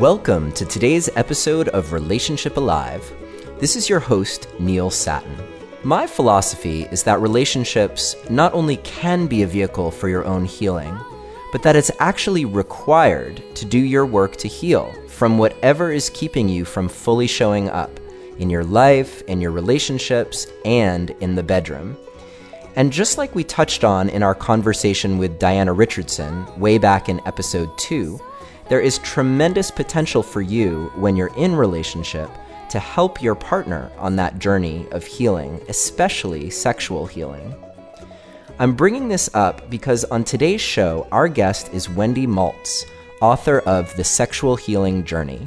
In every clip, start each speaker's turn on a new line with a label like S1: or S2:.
S1: Welcome to today's episode of Relationship Alive. This is your host, Neil Sattin. My philosophy is that relationships not only can be a vehicle for your own healing, but that it's actually required to do your work to heal from whatever is keeping you from fully showing up in your life, in your relationships, and in the bedroom. And just like we touched on in our conversation with Diana Richardson way back in episode 2, there is tremendous potential for you when you're in relationship to help your partner on that journey of healing, especially sexual healing. I'm bringing this up because on today's show, our guest is Wendy Maltz, author of The Sexual Healing Journey.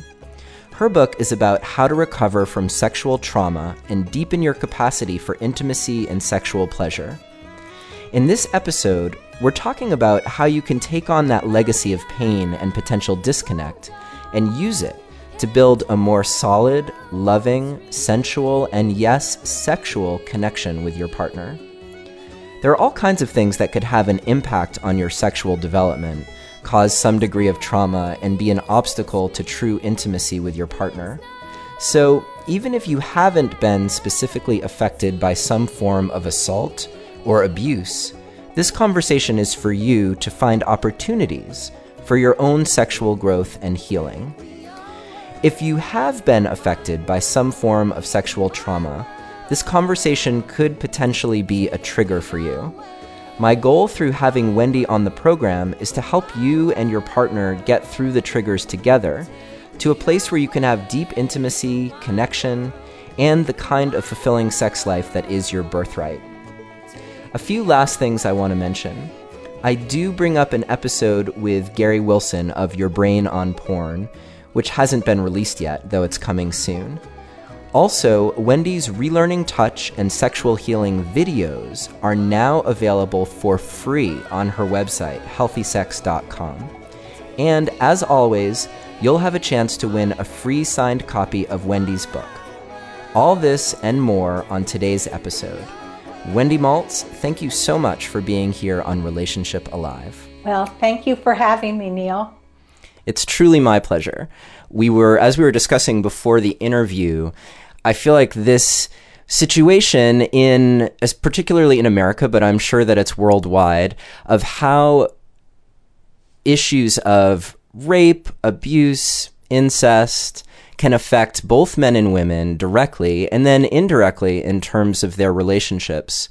S1: Her book is about how to recover from sexual trauma and deepen your capacity for intimacy and sexual pleasure. In this episode, we're talking about how you can take on that legacy of pain and potential disconnect and use it to build a more solid, loving, sensual, and yes, sexual connection with your partner. There are all kinds of things that could have an impact on your sexual development, cause some degree of trauma, and be an obstacle to true intimacy with your partner. So, even if you haven't been specifically affected by some form of assault or abuse, this conversation is for you to find opportunities for your own sexual growth and healing. If you have been affected by some form of sexual trauma, this conversation could potentially be a trigger for you. My goal through having Wendy on the program is to help you and your partner get through the triggers together to a place where you can have deep intimacy, connection, and the kind of fulfilling sex life that is your birthright. A few last things I want to mention. I do bring up an episode with Gary Wilson of Your Brain on Porn, which hasn't been released yet, though it's coming soon. Also, Wendy's Relearning Touch and Sexual Healing videos are now available for free on her website, healthysex.com. And as always, you'll have a chance to win a free signed copy of Wendy's book. All this and more on today's episode. Wendy Maltz, thank you so much for being here on Relationship Alive.
S2: Well, thank you for having me, Neil.
S1: It's truly my pleasure. We were, as we were discussing before the interview, I feel like this situation in, as particularly in America, but I'm sure that it's worldwide, of how issues of rape, abuse, incest, can affect both men and women directly and then indirectly in terms of their relationships.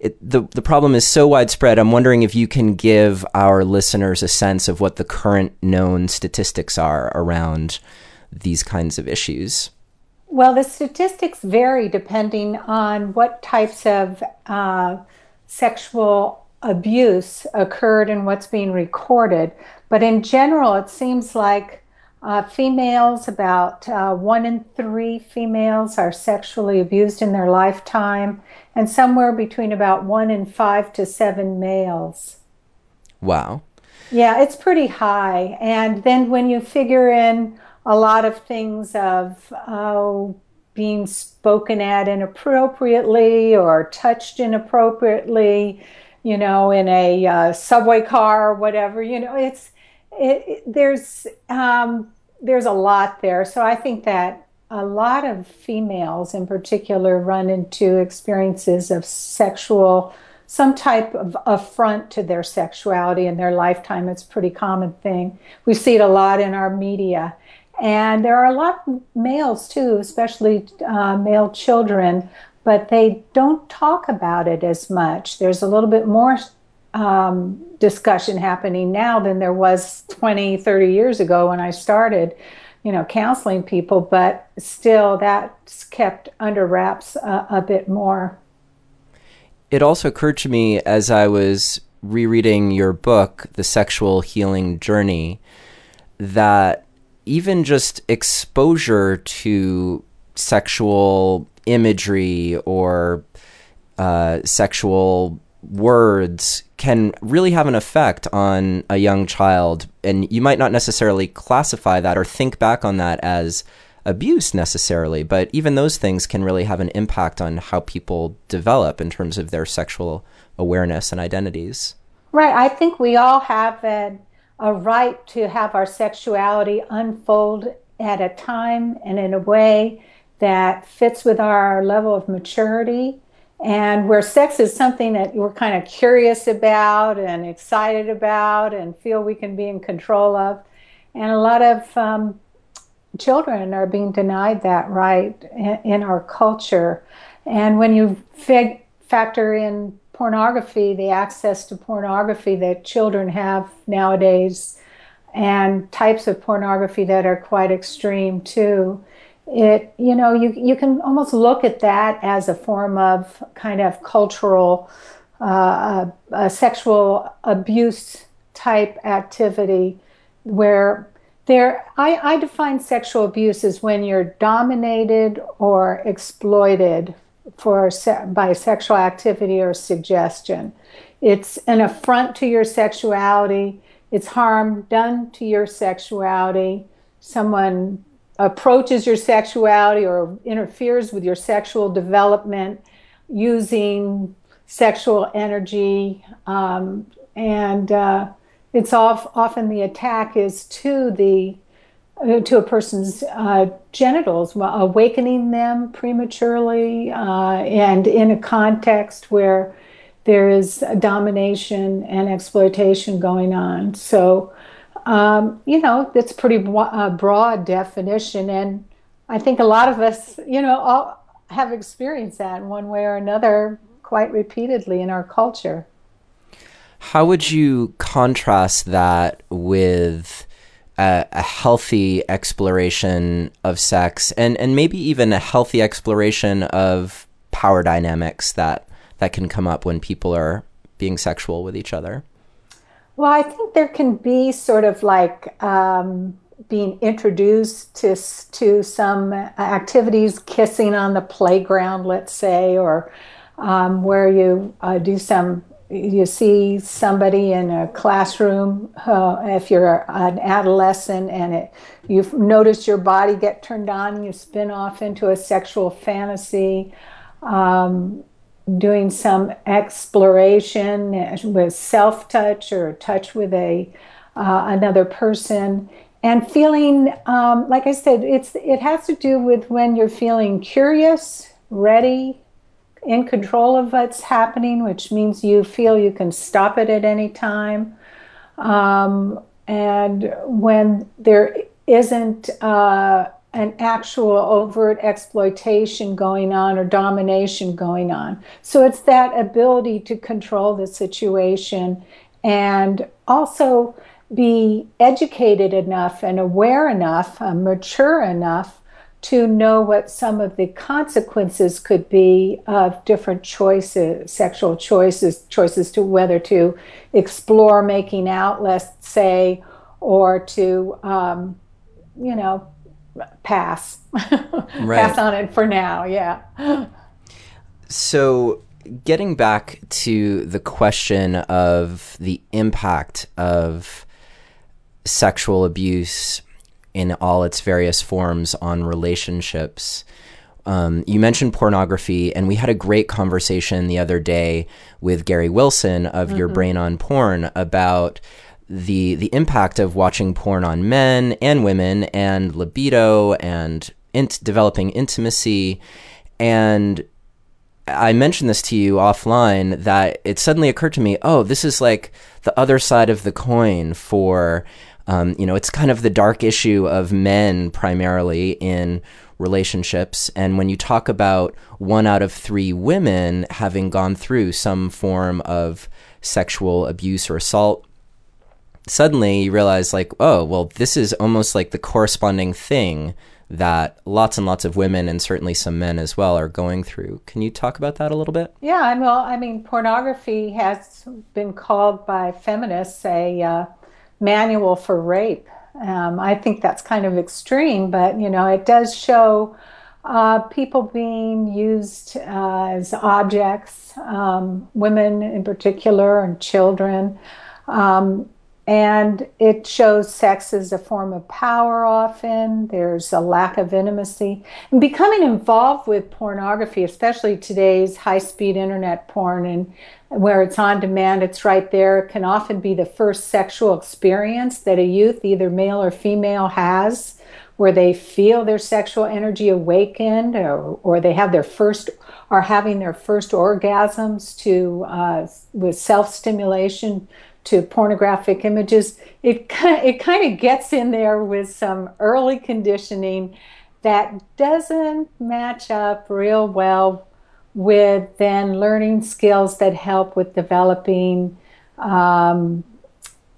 S1: It, the the problem is so widespread. I'm wondering if you can give our listeners a sense of what the current known statistics are around these kinds of issues.
S2: Well, the statistics vary depending on what types of uh, sexual abuse occurred and what's being recorded. But in general, it seems like uh, females, about uh, one in three females are sexually abused in their lifetime, and somewhere between about one in five to seven males.
S1: Wow.
S2: Yeah, it's pretty high. And then when you figure in a lot of things of oh, being spoken at inappropriately or touched inappropriately, you know, in a uh, subway car or whatever, you know, it's it, there's um, there's a lot there. So I think that a lot of females, in particular, run into experiences of sexual, some type of affront to their sexuality in their lifetime. It's a pretty common thing. We see it a lot in our media. And there are a lot of males too, especially uh, male children, but they don't talk about it as much. There's a little bit more um, discussion happening now than there was 20, 30 years ago when I started, you know, counseling people, but still that's kept under wraps a, a bit more.
S1: It also occurred to me as I was rereading your book, The Sexual Healing Journey, that even just exposure to sexual imagery or uh, sexual words can really have an effect on a young child. And you might not necessarily classify that or think back on that as abuse necessarily, but even those things can really have an impact on how people develop in terms of their sexual awareness and identities.
S2: Right. I think we all have a, a right to have our sexuality unfold at a time and in a way that fits with our level of maturity and where sex is something that we're kind of curious about and excited about and feel we can be in control of. And a lot of um, children are being denied that right in, in our culture. And when you fig- factor in pornography, the access to pornography that children have nowadays, and types of pornography that are quite extreme too, it you know you you can almost look at that as a form of kind of cultural uh, a sexual abuse type activity where there I, I define sexual abuse as when you're dominated or exploited for by sexual activity or suggestion. It's an affront to your sexuality. It's harm done to your sexuality. Someone approaches your sexuality or interferes with your sexual development using sexual energy. Um, and uh, it's off, often the attack is to the uh, to a person's uh, genitals, awakening them prematurely, uh, and in a context where there is domination and exploitation going on. So um, you know, that's pretty broad definition. And I think a lot of us, you know, all have experienced that in one way or another quite repeatedly in our culture.
S1: How would you contrast that with a, a, healthy exploration of sex and, and maybe even a healthy exploration of power dynamics that, that can come up when people are being sexual with each other?
S2: Well, I think there can be sort of like um, being introduced to to some activities, kissing on the playground, let's say, or um, where you uh, do some. You see somebody in a classroom, uh, if you're an adolescent, and it, you've noticed your body get turned on, you spin off into a sexual fantasy. Um, doing some exploration with self touch or touch with a uh, another person and feeling um, like i said it's it has to do with when you're feeling curious ready in control of what's happening which means you feel you can stop it at any time. Um, and when there isn't uh, an actual overt exploitation going on or domination going on. So it's that ability to control the situation and also be educated enough and aware enough, uh, mature enough to know what some of the consequences could be of different choices, sexual choices, choices to whether to explore making out, let's say, or to, um, you know, pass right. pass on it for now yeah
S1: so getting back to the question of the impact of sexual abuse in all its various forms on relationships um, you mentioned pornography, and we had a great conversation the other day with Gary Wilson of mm-hmm. Your Brain on Porn about the the impact of watching porn on men and women and libido and int- developing intimacy and I mentioned this to you offline that it suddenly occurred to me, oh, this is like the other side of the coin for, um, you know, it's kind of the dark issue of men primarily in relationships. And when you talk about one out of three women having gone through some form of sexual abuse or assault suddenly you realize like oh well this is almost like the corresponding thing that lots and lots of women and certainly some men as well are going through. Can you talk about that a little bit?
S2: Yeah well i mean pornography has been called by feminists a uh, manual for rape. Um, i think that's kind of extreme but you know it does show uh, people being used uh, as objects, um, women in particular, and children. Um, and it shows sex as a form of power often. There's a lack of intimacy. And becoming involved with pornography, especially today's high speed internet porn and where it's on demand, it's right there, can often be the first sexual experience that a youth, either male or female, has where they feel their sexual energy awakened or, or they have their first are having their first orgasms to uh, with self stimulation to pornographic images, it it kind of gets in there with some early conditioning that doesn't match up real well with then learning skills that help with developing um,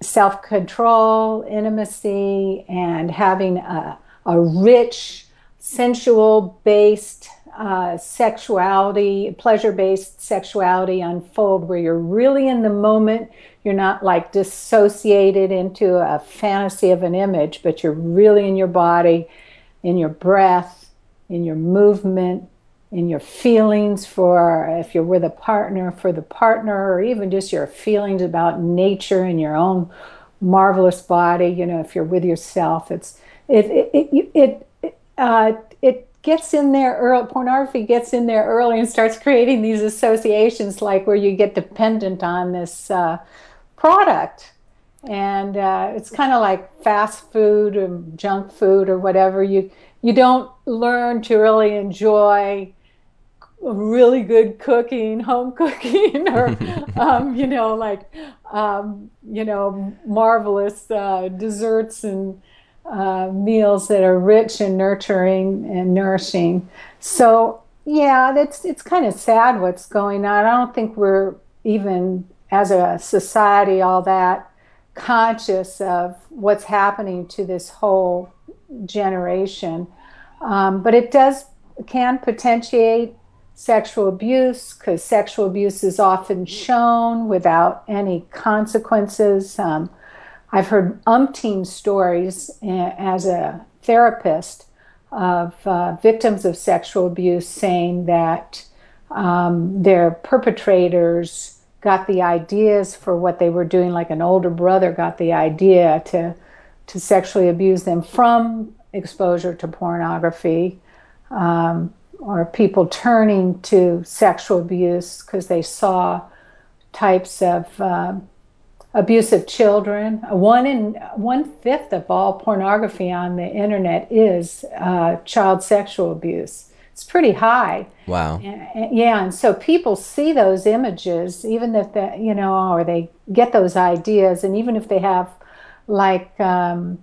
S2: self control, intimacy, and having a, a rich, sensual based uh, sexuality, pleasure based sexuality unfold where you're really in the moment. You're not like dissociated into a fantasy of an image, but you're really in your body, in your breath, in your movement, in your feelings for if you're with a partner, for the partner, or even just your feelings about nature and your own marvelous body. You know, if you're with yourself, it's it it it, it uh, it gets in there early, pornography gets in there early and starts creating these associations like where you get dependent on this uh, product. And uh, it's kind of like fast food or junk food or whatever. You, you don't learn to really enjoy really good cooking, home cooking, or, um, you know, like, um, you know, marvelous uh, desserts and uh, meals that are rich and nurturing and nourishing. So yeah, it's it's kind of sad what's going on. I don't think we're even as a society all that conscious of what's happening to this whole generation. Um, but it does can potentiate sexual abuse because sexual abuse is often shown without any consequences. Um, I've heard umpteen stories eh, as a therapist of uh, victims of sexual abuse saying that um, their perpetrators got the ideas for what they were doing, like an older brother got the idea to to sexually abuse them from exposure to pornography, um, or people turning to sexual abuse because they saw types of uh, abusive children. One in one fifth of all pornography on the internet is uh, child sexual abuse. It's pretty high.
S1: Wow.
S2: Yeah, and so people see those images, even if they, you know, or they get those ideas, and even if they have like um,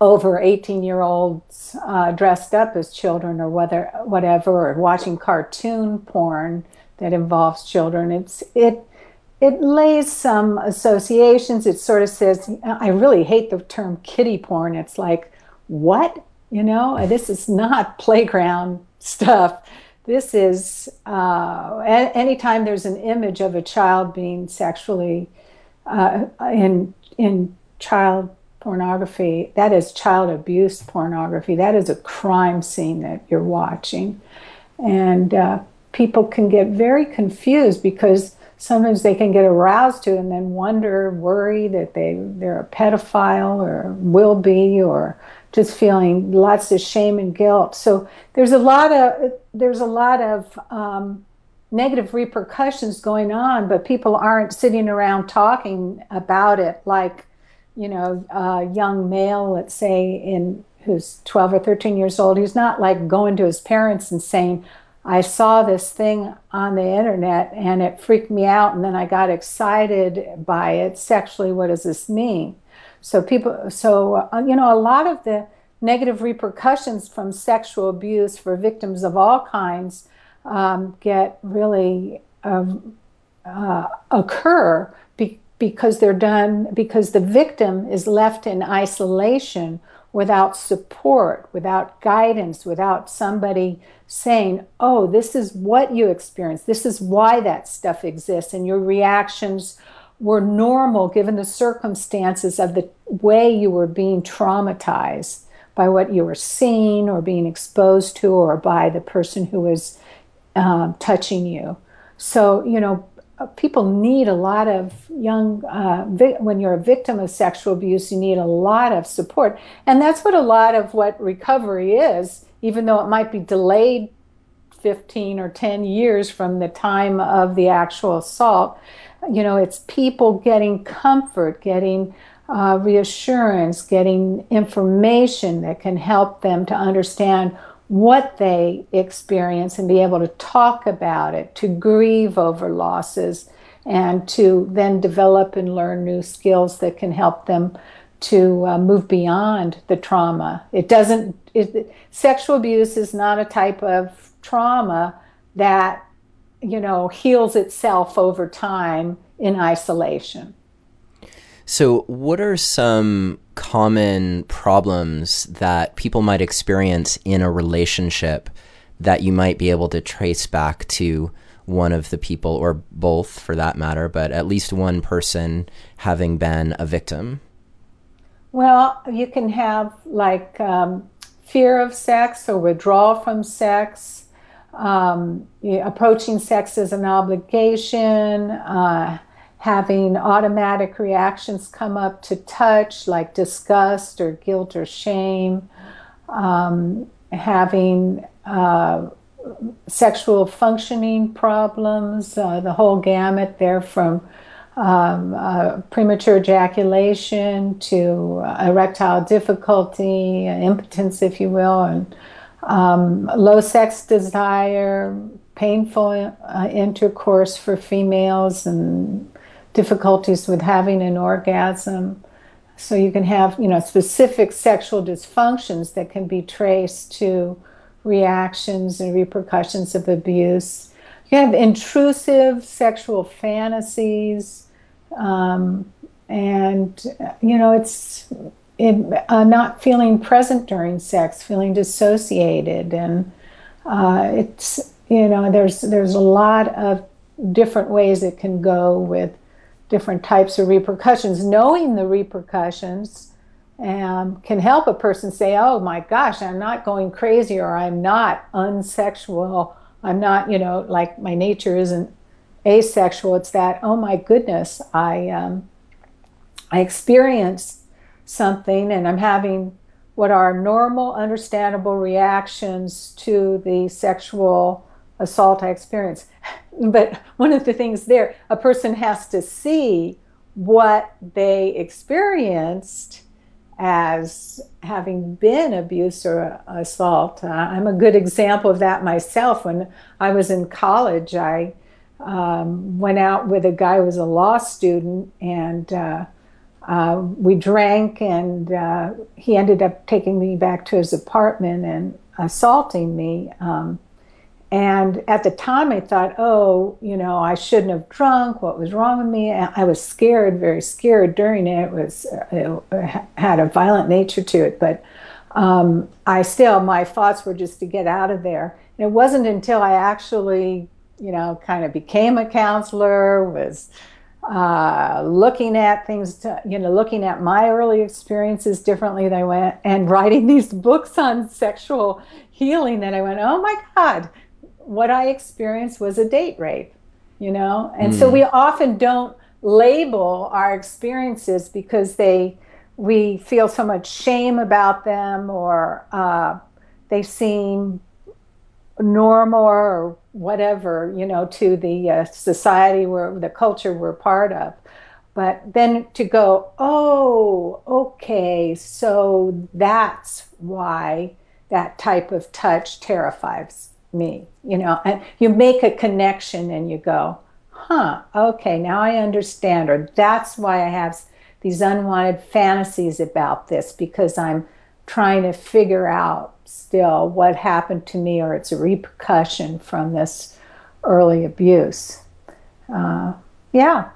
S2: over 18 year olds uh, dressed up as children or whether whatever or watching cartoon porn that involves children it's it it lays some associations. It sort of says, I really hate the term kiddie porn. It's like, what? You know, this is not playground stuff. This is uh, anytime there's an image of a child being sexually uh, in in child pornography, that is child abuse pornography. That is a crime scene that you're watching, and uh, people can get very confused because sometimes they can get aroused to and then wonder, worry that they they're a pedophile or will be, or just feeling lots of shame and guilt. So there's a lot of there's a lot of um, negative repercussions going on, but people aren't sitting around talking about it like you know a young male, let's say in who's 12 or 13 years old, he's not like going to his parents and saying, I saw this thing on the internet and it freaked me out, and then I got excited by it sexually. What does this mean? So, people, so, uh, you know, a lot of the negative repercussions from sexual abuse for victims of all kinds um, get really um, uh, occur be- because they're done, because the victim is left in isolation without support, without guidance, without somebody saying, oh, this is what you experienced, this is why that stuff exists, and your reactions were normal given the circumstances of the way you were being traumatized by what you were seeing or being exposed to or by the person who was um, touching you. So, you know, people need a lot of young uh, when you're a victim of sexual abuse you need a lot of support. And that's what a lot of what recovery is even though it might be delayed 15 or 10 years from the time of the actual assault you know it's people getting comfort getting uh, reassurance getting information that can help them to understand what they experience and be able to talk about it, to grieve over losses, and to then develop and learn new skills that can help them to uh, move beyond the trauma. It doesn't, it, sexual abuse is not a type of trauma that, you know, heals itself over time in isolation.
S1: So, what are some common problems that people might experience in a relationship that you might be able to trace back to one of the people, or both for that matter, but at least one person having been a victim?
S2: Well, you can have like um, fear of sex or withdrawal from sex, um, approaching sex as an obligation. Uh, having automatic reactions come up to touch, like disgust or guilt or shame, um, having uh, sexual functioning problems, uh, the whole gamut there from um, uh, premature ejaculation to erectile difficulty, impotence, if you will, and um, low sex desire, painful uh, intercourse for females, and difficulties with having an orgasm. So you can have, you know, specific sexual dysfunctions that can be traced to reactions and repercussions of abuse. You have intrusive sexual fantasies, um, and you know, it's it, uh, not feeling present during sex, feeling dissociated, and uh, it's you know, there's there's a lot of different ways it can go with different types of repercussions. Knowing the repercussions um, can help a person say, oh my gosh, I'm not going crazy or I'm not unsexual. I'm not, you know, like my nature isn't asexual. It's that, oh my goodness, I, um, I experienced something and I'm having what are normal, understandable reactions to the sexual assault I experienced but one of the things there, a person has to see what they experienced as having been abuse or assault. Uh, I'm a good example of that myself. When I was in college, I um, went out with a guy who was a law student, and uh, uh, we drank, and uh, he ended up taking me back to his apartment and assaulting me. Um, and at the time, I thought, oh, you know, I shouldn't have drunk. What was wrong with me? I was scared, very scared during it. It was it had a violent nature to it, but um, I still my thoughts were just to get out of there. And it wasn't until I actually, you know, kind of became a counselor, was uh, looking at things, to, you know, looking at my early experiences differently than I went, and writing these books on sexual healing that I went, oh my God what I experienced was a date rape, you know? And mm. so hmm. we often don't label our experiences because they we feel so much shame about them or uh, they seem normal or whatever, you know, to the uh, society where the culture we're part of. But then to go, oh, okay, so that's why that type of touch terrifies me, you know, and you make a connection and you go, huh, okay, now I understand, or that's why I have these unwanted fantasies about this because I'm trying to figure out still what happened to me or it's a repercussion from this early abuse. Uh, yeah,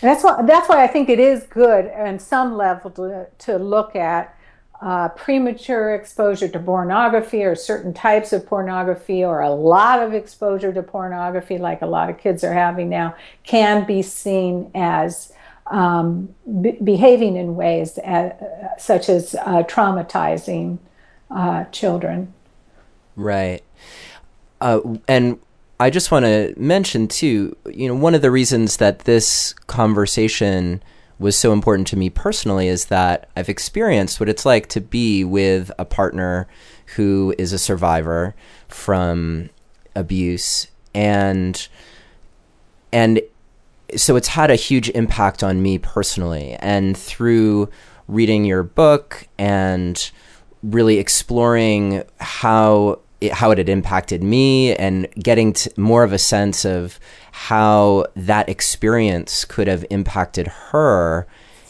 S2: that's why that's why I think it is good on some level to, to look at uh, premature exposure to pornography or certain types of pornography or a lot of exposure to pornography, like a lot of kids are having now, can be seen as um, behaving in ways as, uh, such as uh, traumatizing uh, children.
S1: Right. Uh, and I just want to mention too, you know, one of the reasons that this conversation was so important to me personally is that I've experienced what it's like to be with a partner who is a survivor from abuse. And and so it's had a huge impact on me personally. And through reading your book and really exploring how it, how it had impacted me and getting more of a sense of how that experience could have impacted her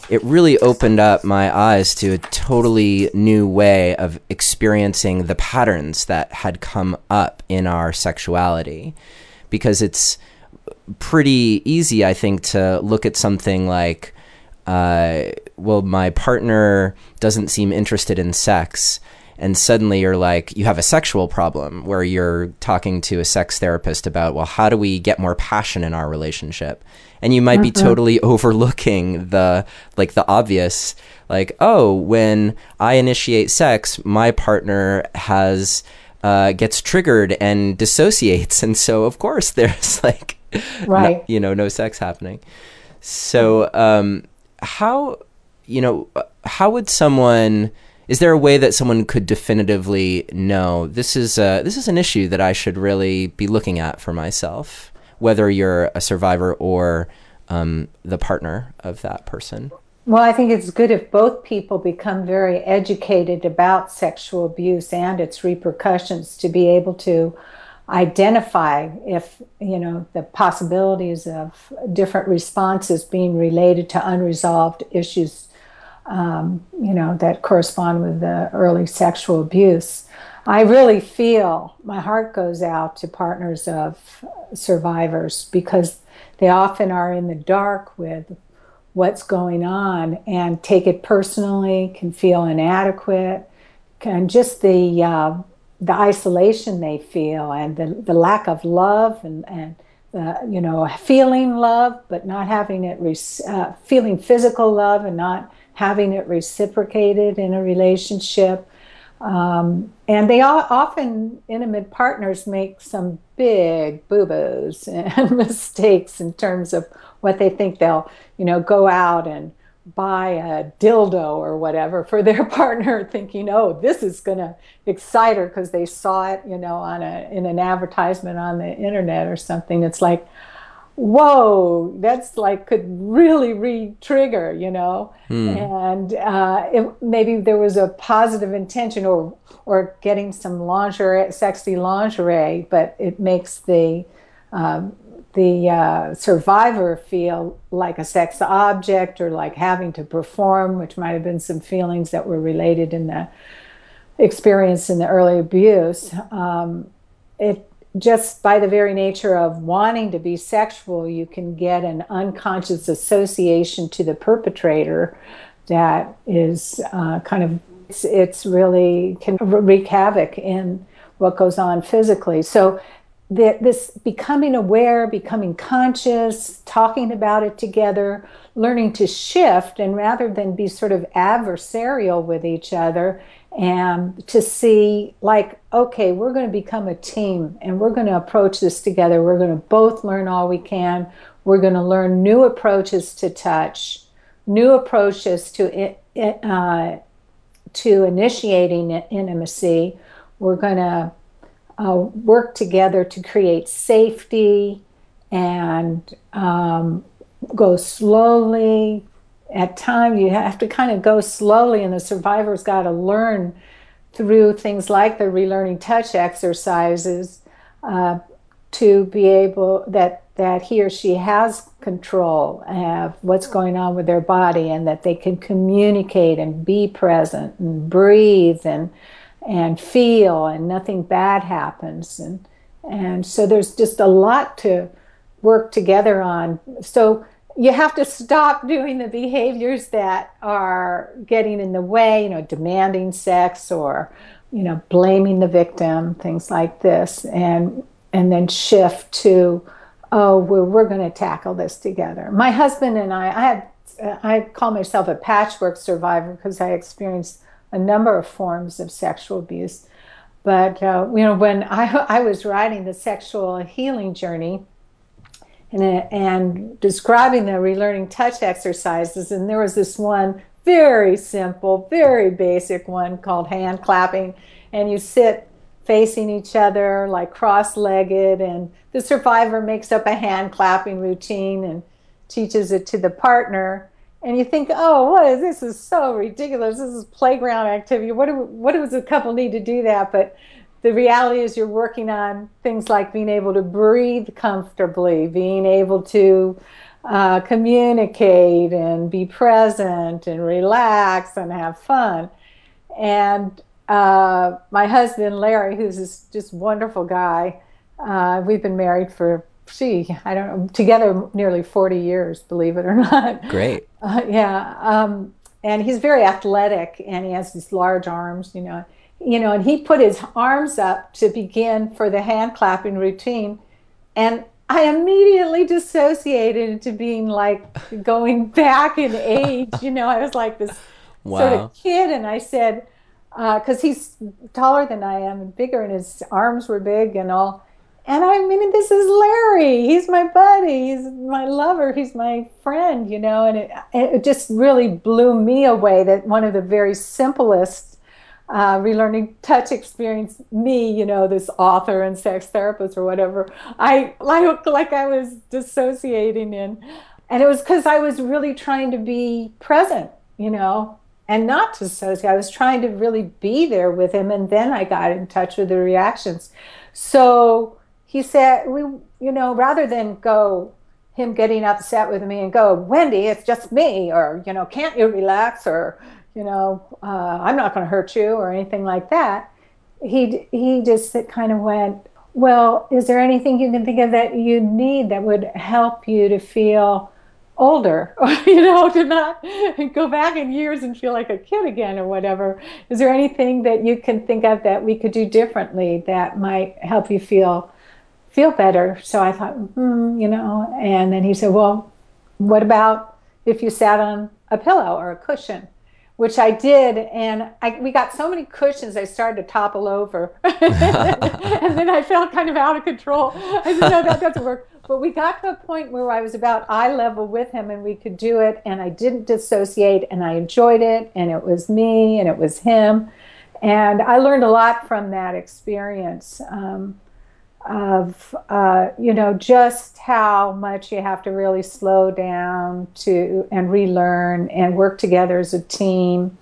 S1: it really opened up my eyes to a totally new way of experiencing the patterns that had come up in our sexuality. Because it's pretty easy i think to look at something like uh, well my partner doesn't seem interested in sex and suddenly you're like you have a sexual problem where you're talking to a sex therapist about well how do we get more passion in our relationship? And you might be mm-hmm. totally overlooking the like the obvious like oh when i initiate sex my partner has uh, gets triggered and dissociates. And so of course there's like
S2: right.
S1: no, you know no sex happening. So um how you know how would someone is there a way that someone could definitively know this is a, this is an issue that I should really be looking at for myself, whether you're a survivor or um, the partner of that person?
S2: Well, I think it's good if both people become very educated about sexual abuse and its repercussions to be able to identify if you know the possibilities of different responses being related to unresolved issues um, you know, that correspond with the early sexual abuse. I really feel my heart goes out to partners of survivors because they often are in the dark with what's going on and take it personally, can feel inadequate, and just the uh, the isolation they feel and the, the lack of love and, and uh, you know feeling love but not having it uh, feeling physical love and not having it reciprocated in a relationship. Um, and they all, often, intimate partners make some big boo boos and mistakes in terms of what they think they'll, you know, go out and buy a dildo or whatever for their partner thinking oh this is going to excite her because they saw it you know on a in an advertisement on the internet or something it's like whoa, that's like could really re-trigger, you know. Mm. And uh, it, maybe there was a positive intention, or or getting some lingerie, sexy lingerie, but it makes the um, the uh, survivor feel like a sex object or like having to perform, which might have been some feelings that were related in the experience in the early abuse. Um, it just by the very nature of wanting to be sexual, you can get an unconscious association to the perpetrator that is uh, kind of it's, it's, really can wreak havoc in what goes on physically. So the, this becoming aware, becoming conscious, talking about it together, learning to shift, and rather than be sort of adversarial with each other, and to see like okay we're going to become a team and we're going to approach this together. We're going to both learn all we can. We're going to learn new approaches to touch new approaches to uh, to initiating intimacy. We're going to uh, work together to create safety and um, go slowly at times you have to kind of go slowly, and the survivor's got to learn through things like the relearning touch exercises uh, to be able that that he or she has control of what's going on with their body and that they can communicate and be present and breathe and and feel and nothing bad happens. And and so there's just a lot to work together on. So you have to stop doing the behaviors that are getting in the way, you know, demanding sex or, you know, blaming the victim, things like this, and and then shift to, oh, we're, we're going to tackle this together. My husband and I, I had, I call myself a patchwork survivor because I experienced a number of forms of sexual abuse. but uh, you know, when I I was writing the sexual healing journey, and and describing the relearning touch exercises, and there was this one very simple, very basic one called hand clapping, and you sit facing each other like cross-legged, and the survivor makes up a hand clapping routine and teaches it to the partner and you think, oh, what is this? Is so ridiculous. This is playground activity. What do what does a couple need to do that? But the reality is, you're working on things like being able to breathe comfortably, being able to uh, communicate and be present and relax and have fun. And uh, my husband Larry, who's this just wonderful guy, uh, we've been married for gee, I don't know, together nearly 40 years, believe it or not.
S1: Great.
S2: Uh, yeah. Um, and he's very athletic and he has these large arms, you know. You know, and he put his arms up to begin for the hand clapping routine. And I immediately dissociated into being like going back in age. You know, I was like this wow. sort of kid. And I said, because uh, he's taller than I am and bigger, and his arms were big and all. And I mean, this is Larry. He's my buddy. He's my lover. He's my friend, you know. And it, it just really blew me away that one of the very simplest uh, relearning touch experience, me, you know, this author and sex therapist or whatever, I like, like I was dissociating in. And it was because I was really trying to be present, you know, and not dissociate. I was trying to really be there with him. And then I got in touch with the reactions. So, he said, we, you know, rather than go him getting upset with me and go, Wendy, it's just me, or, you know, can't you relax, or, you know, uh, I'm not going to hurt you, or anything like that. He, he just kind of went, well, is there anything you can think of that you need that would help you to feel older you know to not go back in years and feel like a kid again or whatever is there anything that you can think of that we could do differently that might help you feel feel better. So I thought, hmm, you know, and then he said, well, what about if you sat on a pillow or a cushion? Which I did, and I, we got so many cushions, I started to topple over. and then I felt kind of out of control. I said, no, that doesn't work. But we got to a point where I was about eye level with him and we could do it, and I didn't dissociate, and I enjoyed it, and it was me, and it was him. And I learned a lot from that experience. Um, of uh, you know just how much you have to really slow down to and relearn and work together as a team.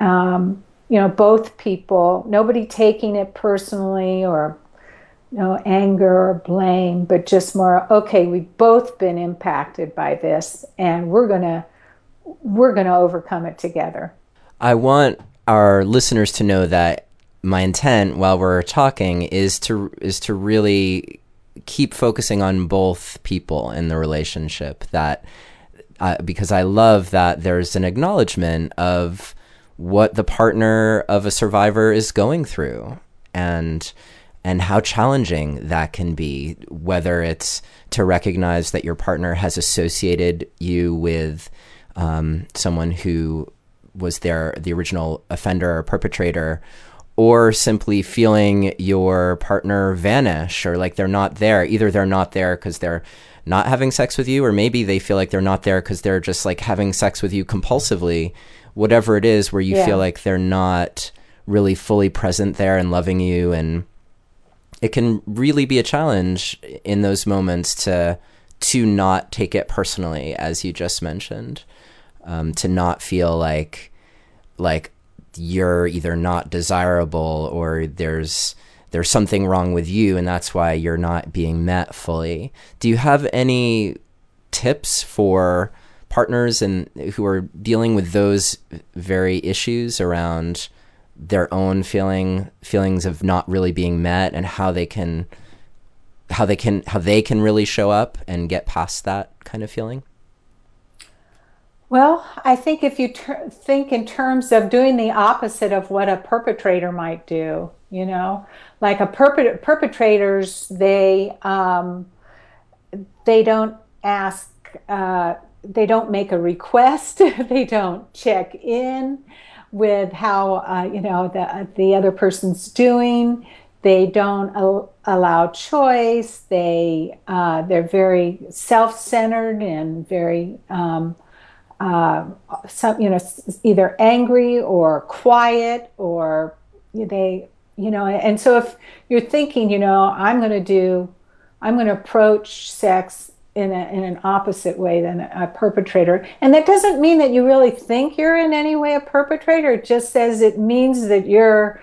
S2: Um, you know, both people, nobody taking it personally or you know anger or blame, but just more okay. We've both been impacted by this, and we're gonna we're gonna overcome it together.
S1: I want our listeners to know that my intent while we're talking is to is to really keep focusing on both people in the relationship that uh, because I love that there's an acknowledgement of what the partner of a survivor is going through and and how challenging that can be whether it's to recognize that your partner has associated you with um, someone who was their the original offender or perpetrator or simply feeling your partner vanish or like they're not there. Either they're not there because they're not having sex with you, or maybe they feel like they're not there because they're just like having sex with you compulsively. Whatever it is, where you yeah. feel like they're not really fully present there and loving you. And it can really be a challenge in those moments to to not take it personally, as you just mentioned, um, to not feel like like you're either not desirable or there's there's something wrong with you and that's why you're not being met fully. Do you have any tips for partners and who are dealing with those very issues around their own feeling feelings of not really being met and how they can how they can how they can really show up and get past that kind of feeling?
S2: Well, I think if you ter- think in terms of doing the opposite of what a perpetrator might do, you know, like a perpet- perpetrators, they um, they don't ask, uh, they don't make a request, they don't check in with how uh, you know the the other person's doing. They don't al- allow choice. They uh, they're very self-centered and very um, uh, some you know either angry or quiet or they you know and so if you're thinking you know I'm going to do I'm going to approach sex in, a, in an opposite way than a perpetrator. And that doesn't mean that you really think you're in any way a perpetrator. It just says it means that you're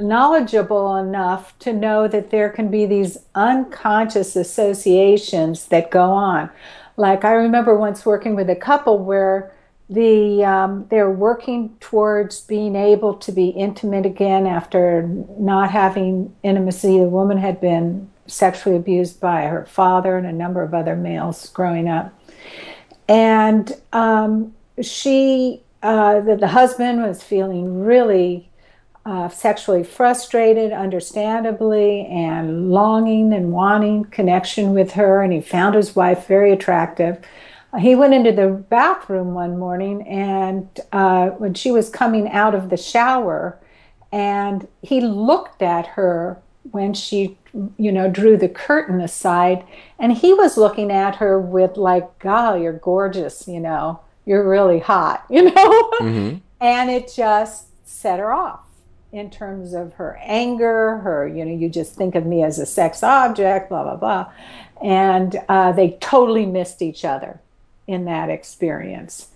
S2: knowledgeable enough to know that there can be these unconscious associations that go on. Like I remember once working with a couple where the um, they're working towards being able to be intimate again after not having intimacy. The woman had been sexually abused by her father and a number of other males growing up. And um, she, uh, the, the, husband was feeling really uh, sexually frustrated, understandably, and longing and wanting connection with her. And he found his wife very attractive. he went into the bathroom one morning, and uh, when she was coming out of the shower, and he looked at her when she you know drew the curtain aside and he was looking at her with like god you're gorgeous you know you're really hot you know mm-hmm. and it just set her off in terms of her anger her you know you just think of me as a sex object blah blah blah. And uh, they totally missed each other in that experience.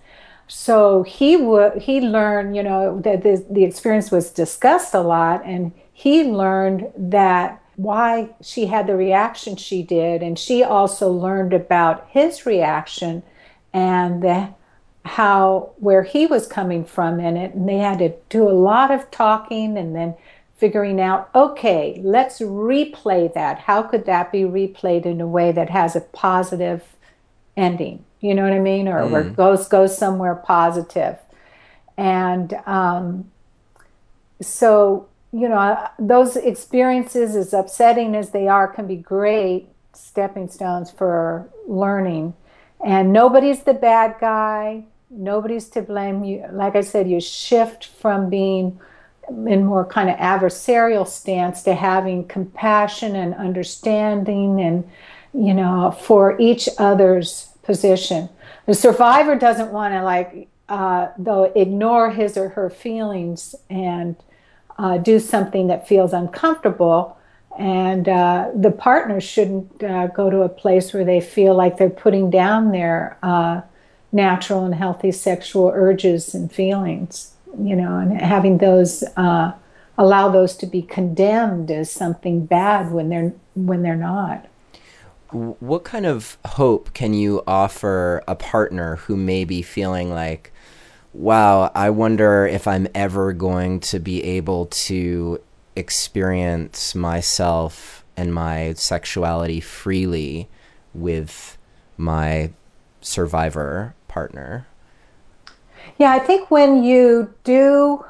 S2: So he would he learned you know that the, the experience was discussed a lot and he learned that why she had the reaction she did. And she also learned about his reaction and the, how where he was coming from in it and they had to do a lot of talking and then figuring out okay let's replay that how could that be replayed in a way that has a positive ending you know what i mean or mm. where goes goes somewhere positive and um, so you know, those experiences, as upsetting as they are, can be great stepping stones for learning. And nobody's the bad guy. Nobody's to blame. You, like I said, you shift from being in more kind of adversarial stance to having compassion and understanding, and you know, for each other's position. The survivor doesn't want to like, uh, though, ignore his or her feelings and uh, do something that feels uncomfortable. And uh, the partner shouldn't uh, go to a place where they feel like they're putting down their uh, natural and healthy sexual urges and feelings, you know, and having those uh, allow those to be condemned as something bad when they're when they're not.
S1: What kind of hope can you offer a partner who may be feeling like wow, I wonder if I'm ever going to be able to experience myself and my sexuality freely with my survivor partner.
S2: Yeah, I think when you do,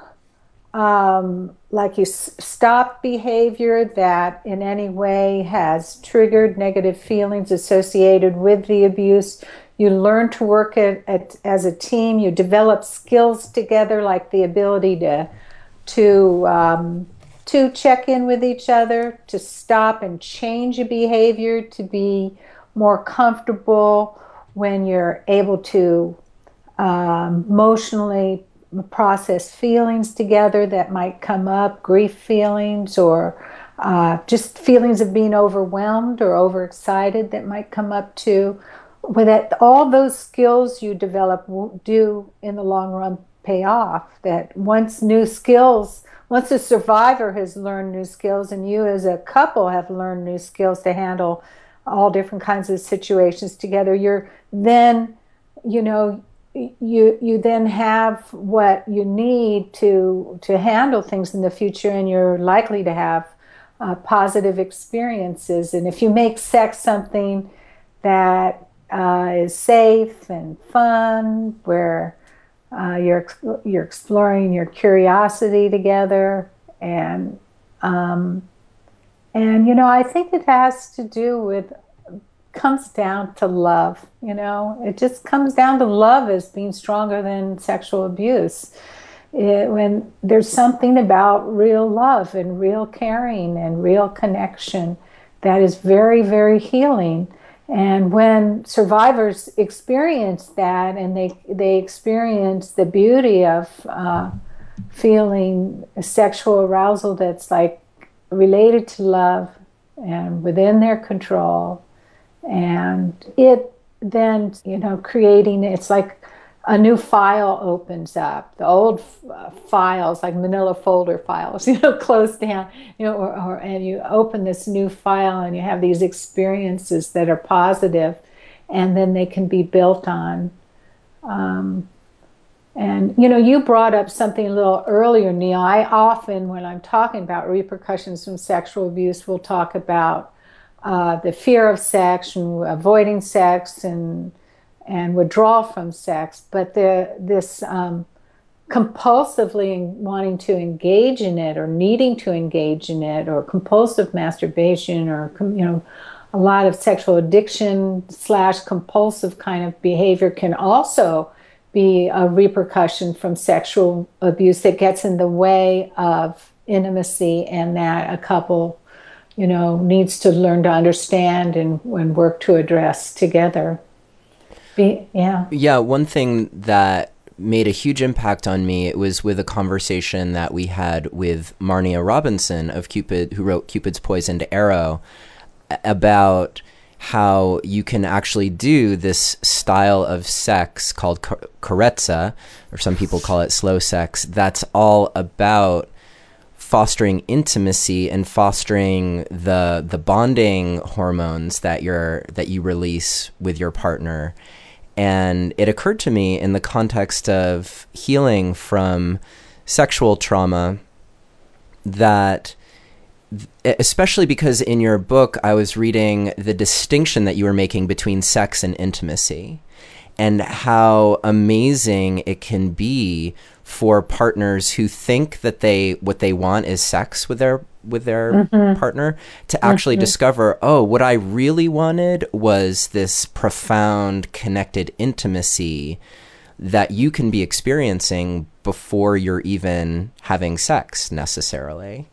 S2: um, like you s- stop behavior that in any way has triggered negative feelings associated with the abuse, you learn to work at, at, as a team. You develop skills together, like the ability to to um, to check in with each other, to stop and change a behavior, to be more comfortable when you're able to um, emotionally process feelings together that might come up, grief feelings, or uh, just feelings of being overwhelmed or overexcited that might come up too with that, all those skills you develop do in the long run pay off. That once new skills, once a survivor has learned new skills, and you as a couple have learned new skills to handle all different kinds of situations together, you're then, you know, you you then have what you need to to handle things in the future, and you're likely to have uh, positive experiences. And if you make sex something that uh, is safe and fun, where uh, you're you're exploring your curiosity together, and um, and you know I think it has to do with comes down to love. You know, it just comes down to love as being stronger than sexual abuse. it, when there's something about real love and real caring and real connection that is very, very healing. And when survivors experience that and they, they experience the beauty of uh, feeling sexual arousal that's like related to love and within their control, and it then, you know, creating it's like a new file opens up. The old f- files, like manila folder files, you know, close down, you know, or, or, and you open this new file and you have these experiences that are positive and then they can be built on. Um, and, you know, you brought up something a little earlier, Neil. I often, when I'm talking about repercussions from sexual abuse, we'll talk about uh, the fear of sex and avoiding sex and and withdrawal from sex, but the, this um, compulsively wanting to engage in it or needing to engage in it or compulsive masturbation or you know a lot of sexual addiction slash compulsive kind of behavior can also be a repercussion from sexual abuse that gets in the way of intimacy and that a couple you know needs to learn to understand and, and work to address together be, yeah.
S1: Yeah, one thing that made a huge impact on me it was with a conversation that we had with Marnia Robinson of Cupid who wrote Cupid's Poisoned Arrow about how you can actually do this style of sex called carezza or some people call it slow sex that's all about fostering intimacy and fostering the the bonding hormones that you're that you release with your partner. And it occurred to me in the context of healing from sexual trauma that especially because in your book I was reading the distinction that you were making between sex and intimacy and how amazing it can be for partners who think that they what they want is sex with their with their mm-hmm. partner to actually mm-hmm. discover oh what i really wanted was this profound connected intimacy that you can be experiencing before you're even having sex necessarily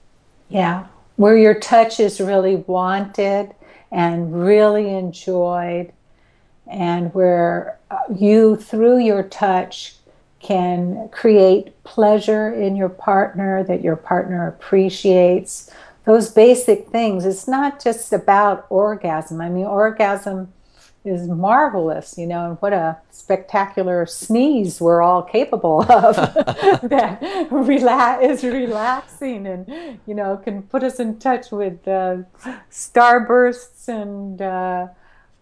S2: yeah where your touch is really wanted and really enjoyed and where uh, you through your touch can create pleasure in your partner that your partner appreciates. Those basic things. It's not just about orgasm. I mean, orgasm is marvelous, you know, and what a spectacular sneeze we're all capable of that rela- is relaxing and, you know, can put us in touch with uh, starbursts and uh,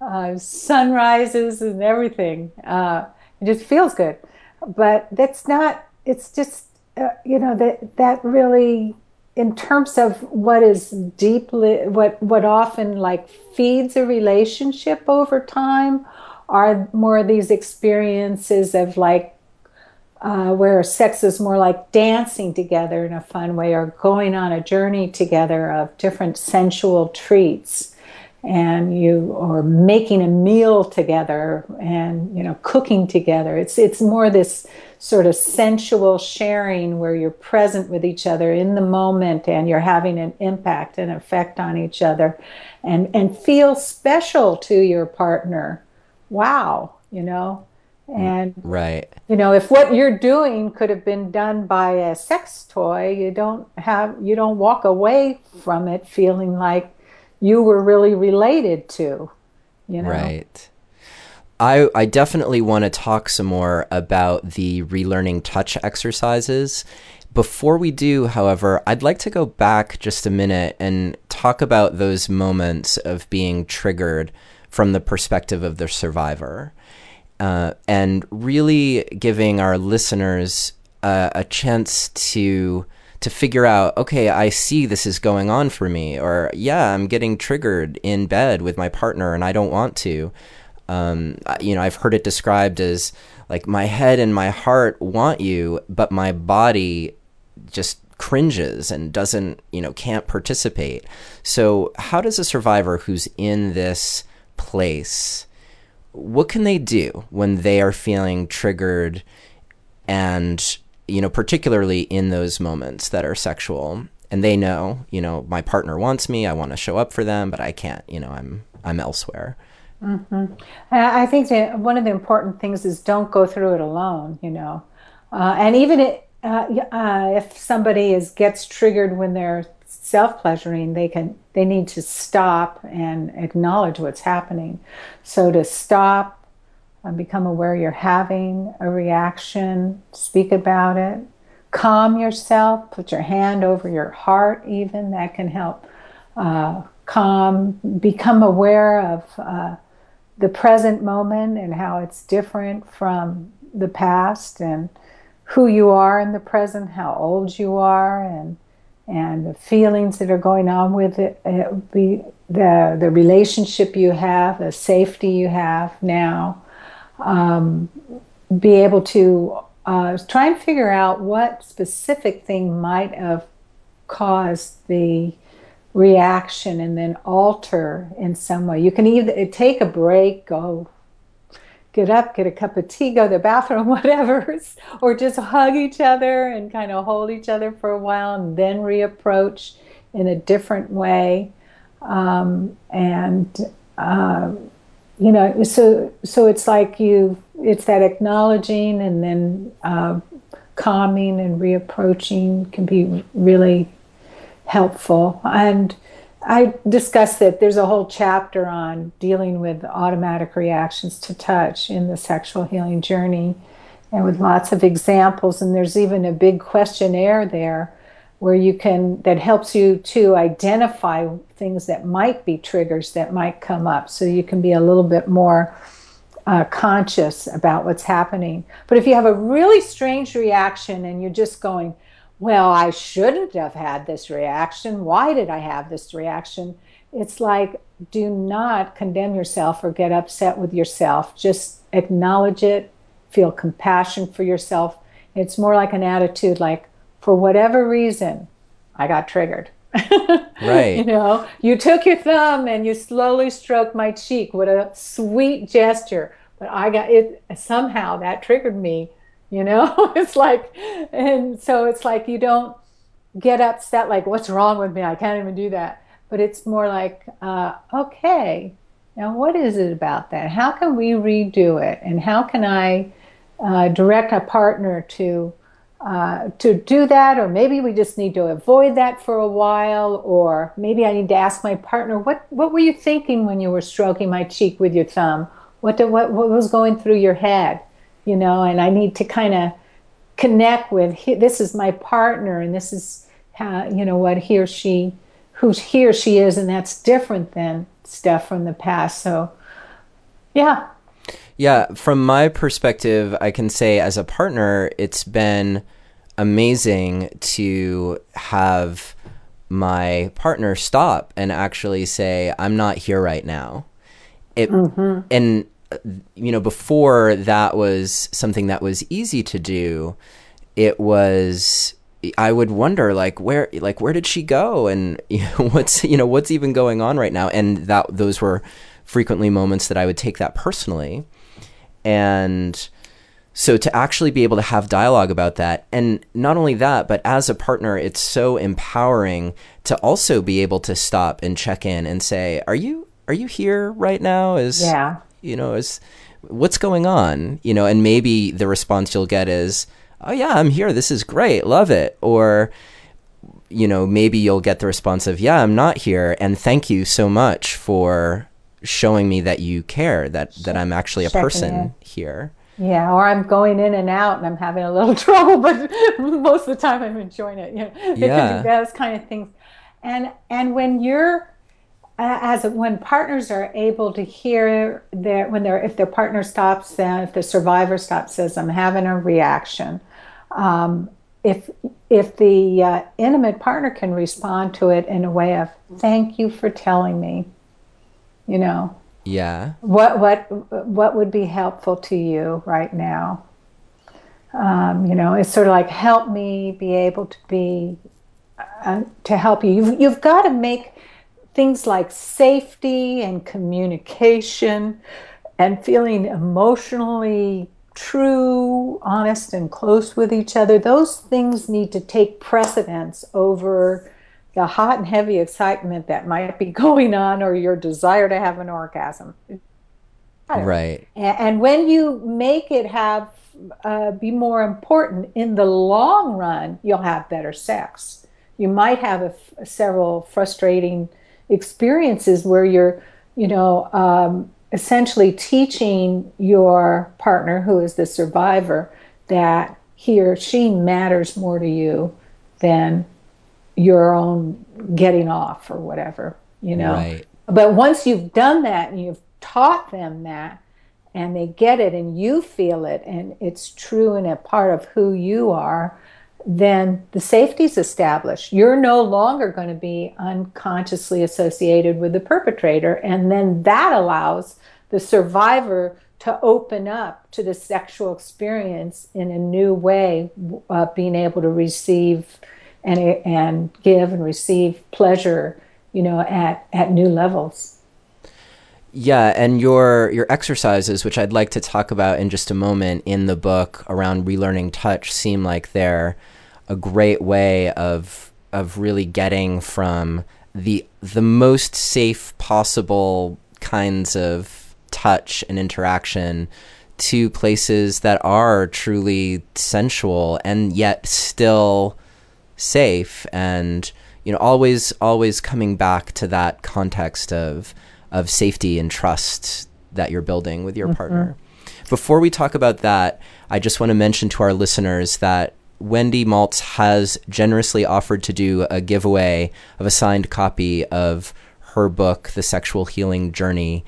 S2: uh, sunrises and everything. Uh, it just feels good but that's not it's just uh, you know that that really in terms of what is deeply what what often like feeds a relationship over time are more of these experiences of like uh, where sex is more like dancing together in a fun way or going on a journey together of different sensual treats and you are making a meal together and you know cooking together. It's it's more this sort of sensual sharing where you're present with each other in the moment and you're having an impact and effect on each other and and feel special to your partner. Wow you know? Mm, and
S1: right.
S2: you know if what you're doing could have been done by a sex toy you don't have you don't walk away from it feeling like you were really related to, you know.
S1: Right. I, I definitely want to talk some more about the relearning touch exercises. Before we do, however, I'd like to go back just a minute and talk about those moments of being triggered from the perspective of the survivor uh, and really giving our listeners uh, a chance to to figure out, okay, I see this is going on for me, or yeah, I'm getting triggered in bed with my partner and I don't want to. Um, you know, I've heard it described as like my head and my heart want you, but my body just cringes and doesn't, you know, can't participate. So, how does a survivor who's in this place, what can they do when they are feeling triggered and you know, particularly in those moments that are sexual. And they know, you know, my partner wants me, I want to show up for them, but I can't, you know, I'm I'm elsewhere.
S2: Mm-hmm. I think that one of the important things is don't go through it alone, you know. Uh, and even it, uh, uh, if somebody is gets triggered when they're self pleasuring, they can they need to stop and acknowledge what's happening. So to stop and become aware you're having a reaction, speak about it, calm yourself, put your hand over your heart, even that can help uh, calm, become aware of uh, the present moment and how it's different from the past and who you are in the present, how old you are, and and the feelings that are going on with it, it uh, the the relationship you have, the safety you have now. Um, be able to uh, try and figure out what specific thing might have caused the reaction and then alter in some way. You can either take a break, go get up, get a cup of tea, go to the bathroom, whatever, or just hug each other and kind of hold each other for a while and then reapproach in a different way. Um, and uh, you know, so so it's like you, it's that acknowledging and then uh, calming and reapproaching can be really helpful. And I discussed that there's a whole chapter on dealing with automatic reactions to touch in the sexual healing journey and with lots of examples and there's even a big questionnaire there where you can that helps you to identify things that might be triggers that might come up so you can be a little bit more uh, conscious about what's happening but if you have a really strange reaction and you're just going well, I shouldn't have had this reaction. Why did I have this reaction? It's like, do not condemn yourself or get upset with yourself. Just acknowledge it, feel compassion for yourself. It's more like an attitude like, for whatever reason, I got triggered.
S1: right.
S2: You know, you took your thumb and you slowly stroked my cheek. What a sweet gesture. But I got it, somehow that triggered me you know it's like and so it's like you don't get upset like what's wrong with me i can't even do that but it's more like uh, okay now what is it about that how can we redo it and how can i uh, direct a partner to uh, to do that or maybe we just need to avoid that for a while or maybe i need to ask my partner what what were you thinking when you were stroking my cheek with your thumb what, did, what, what was going through your head you know, and I need to kind of connect with this is my partner and this is how, you know, what he or she, who he or she is, and that's different than stuff from the past. So, yeah.
S1: Yeah, from my perspective, I can say as a partner, it's been amazing to have my partner stop and actually say, I'm not here right now. It, mm-hmm. And you know, before that was something that was easy to do, it was I would wonder like where like where did she go and you know, what's you know what's even going on right now and that those were frequently moments that I would take that personally and so to actually be able to have dialogue about that and not only that but as a partner it's so empowering to also be able to stop and check in and say are you are you here right now is
S2: yeah
S1: you know, is what's going on? You know, and maybe the response you'll get is, "Oh yeah, I'm here. This is great. Love it." Or you know, maybe you'll get the response of, "Yeah, I'm not here and thank you so much for showing me that you care, that that I'm actually a Checking person in. here."
S2: Yeah, or I'm going in and out and I'm having a little trouble, but most of the time I'm enjoying it. You know, yeah. those kind of things. And and when you're as when partners are able to hear their when their if their partner stops then if the survivor stops says i'm having a reaction um, if if the uh, intimate partner can respond to it in a way of thank you for telling me you know?
S1: Yeah.
S2: What what what would be helpful to you right now? Um, you know it's sort of like help me be able to be uh, to help you. You've, you've got to make things like safety and communication and feeling emotionally true, honest, and close with each other, those things need to take precedence over the hot and heavy excitement that might be going on or your desire to have an orgasm.
S1: Right.
S2: And, when you make it have uh, be more important in the long run, you'll have better sex. You might have several frustrating experiences where you're, you know, um, essentially teaching your partner, who is the survivor, that he or she matters more to you than your own getting off or whatever, you know.
S1: Right.
S2: But once you've done that and you've taught them that, and they get it and you feel it and it's true and a part of who you are, then the safety's established. You're no longer going to be unconsciously associated with the perpetrator. And then that allows the survivor to open up to the sexual experience in a new way, uh, being able to receive and, and give and receive pleasure, you know, at, at new levels.
S1: Yeah, and your your exercises, which I'd like to talk about in just a moment in the book around relearning touch, seem like they're a great way of of really getting from the the most safe possible kinds of touch and interaction to places that are truly sensual and yet still safe and you know always always coming back to that context of of safety and trust that you're building with your mm-hmm. partner. Before we talk about that, I just want to mention to our listeners that Wendy Maltz has generously offered to do a giveaway of a signed copy of her book, The Sexual Healing Journey.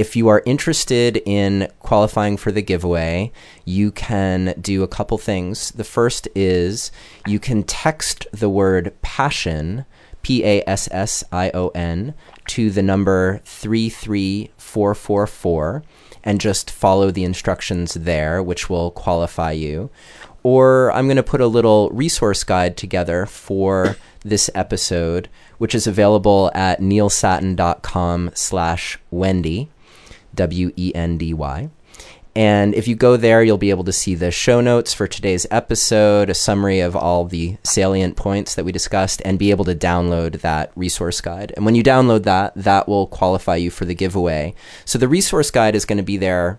S1: If you are interested in qualifying for the giveaway, you can do a couple things. The first is you can text the word passion, P A S S I O N, to the number 33444 and just follow the instructions there, which will qualify you. Or I'm going to put a little resource guide together for this episode, which is available at neilsattin.com slash Wendy, W-E-N-D-Y. And if you go there, you'll be able to see the show notes for today's episode, a summary of all the salient points that we discussed, and be able to download that resource guide. And when you download that, that will qualify you for the giveaway. So the resource guide is going to be there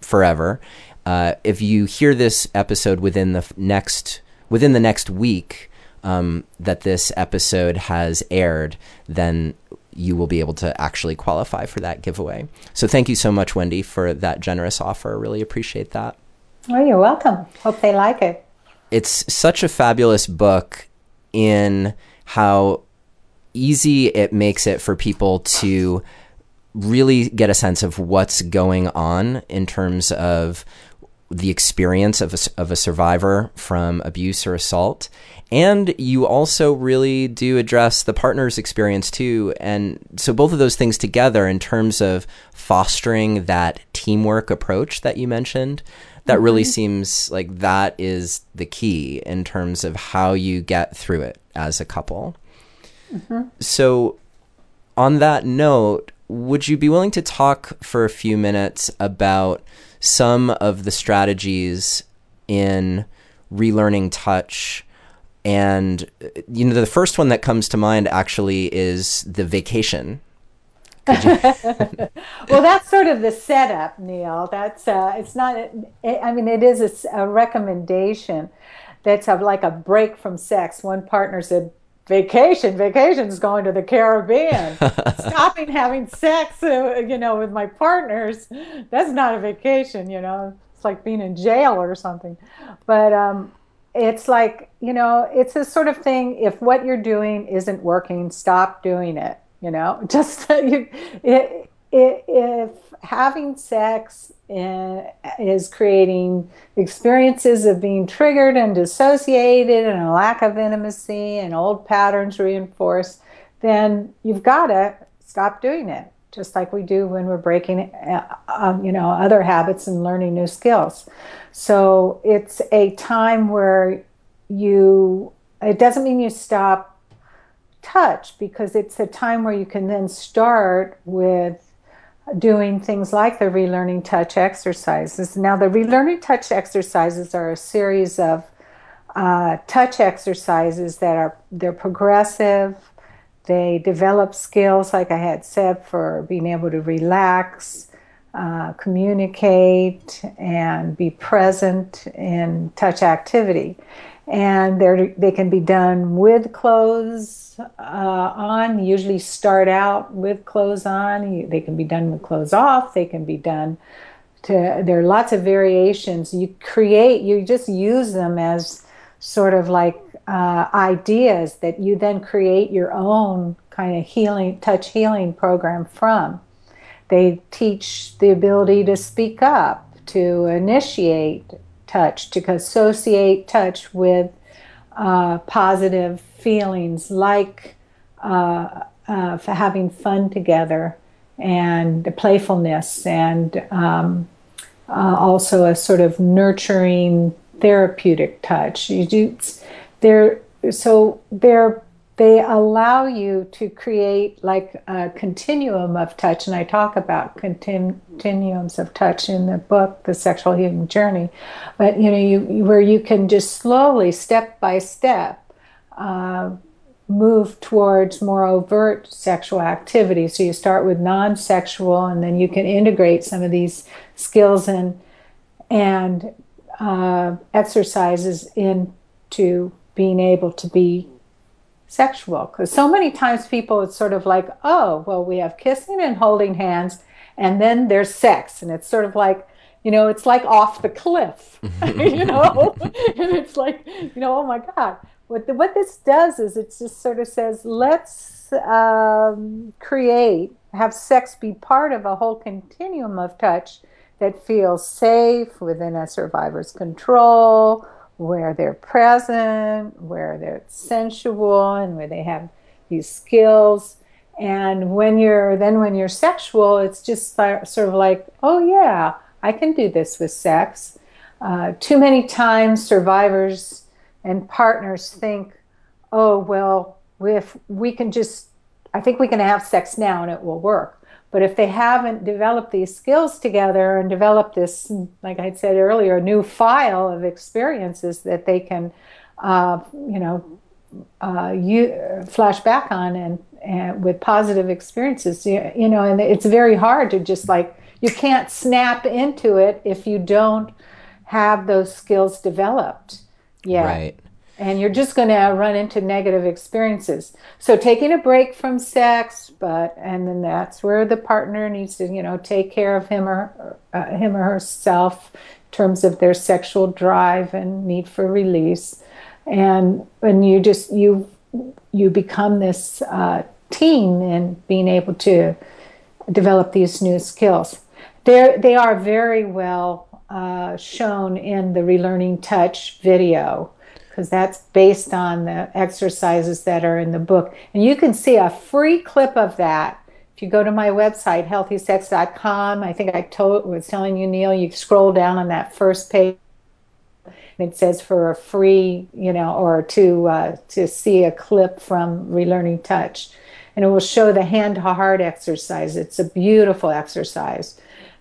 S1: forever. Uh, if you hear this episode within the next within the next week um, that this episode has aired, then you will be able to actually qualify for that giveaway. So thank you so much, Wendy, for that generous offer. Really appreciate that.
S2: Oh, you're welcome. Hope they like it.
S1: It's such a fabulous book in how easy it makes it for people to really get a sense of what's going on in terms of the experience of a, of a survivor from abuse or assault and you also really do address the partner's experience too and so both of those things together in terms of fostering that teamwork approach that you mentioned that mm-hmm. really seems like that is the key in terms of how you get through it as a couple mm-hmm. so on that note would you be willing to talk for a few minutes about some of the strategies in relearning touch. And you know the first one that comes to mind actually is the vacation.
S2: Well that's sort of the setup neil. That's uh, it's not i mean it is a, a recommendation that's a, like a break from sex. One partner said vacation vacation is going to the caribbean. Stopping having sex uh, you know with my partners that's not a vacation you know? It's like being in jail or something. But um, it's like you know it's a sort of thing if what you're doing isn't working stop doing it you know? Just you, it, if having sex is creating experiences of being triggered and dissociated and a lack of intimacy and old patterns reinforced then you've got to stop doing it just like we do when we're breaking uh, um, you know other habits and learning new skills. So it's a time where you it doesn't mean you stop touch because it's a time where you can then start with doing things like the relearning touch exercises. Now, the relearning touch exercises are a series of uh, touch exercises that are they're progressive. They develop skills, like I had said, for being able to relax, uh, communicate, and be present in touch activity. And they they can be done with clothes uh, on. Usually, start out with clothes on. They can be done with clothes off. They can be done to. There are lots of variations. You create. You just use them as sort of like uh, ideas that you then create your own kind of healing, touch healing program from. They teach the ability to speak up, to initiate touch, to associate touch with uh, positive feelings like uh, uh, having fun together and playfulness and um, uh, also a sort of nurturing therapeutic touch. You do, they're so they're they allow you to create like a continuum of touch, and I talk about continuums of touch in the book, The Sexual Healing Journey. But you know, you where you can just slowly, step by step. Uh, move towards more overt sexual activity. So you start with non-sexual, and then you can integrate some of these skills and and uh, exercises into being able to be sexual. Because so many times people, it's sort of like, oh, well, we have kissing and holding hands, and then there's sex. And it's sort of like, you know, it's like off the cliff, you know? and it's like, you know, oh my God. What, the, what this does is it just sort of says, let's um, create, have sex be part of a whole continuum of touch that feels safe within a survivor's control, where they're present, where they're sensual, and where they have these skills. And when you're then when you're sexual, it's just sort of like, oh yeah, I can do this with sex. Uh, too many times, survivors and partners think, oh well, if we can just, I think we can have sex now and it will work. But if they haven't developed these skills together and developed this, like I said earlier, a new file of experiences that they can, uh, you know, uh, you flash back on and, and with positive experiences, you, you know, and it's very hard to just like you can't snap into it if you don't have those skills developed.
S1: Right
S2: and you're just going to run into negative experiences. So taking a break from sex, but and then that's where the partner needs to, you know, take care of him or uh, him or herself in terms of their sexual drive and need for release. And when you just you you become this uh, team in being able to develop these new skills. They they are very well uh, shown in the Relearning Touch video because that's based on the exercises that are in the book. And you can see a free clip of that if you go to my website, healthysex.com. I think I told, was telling you, Neil, you scroll down on that first page. And it says for a free, you know, or to uh, to see a clip from Relearning Touch, and it will show the hand to heart exercise. It's a beautiful exercise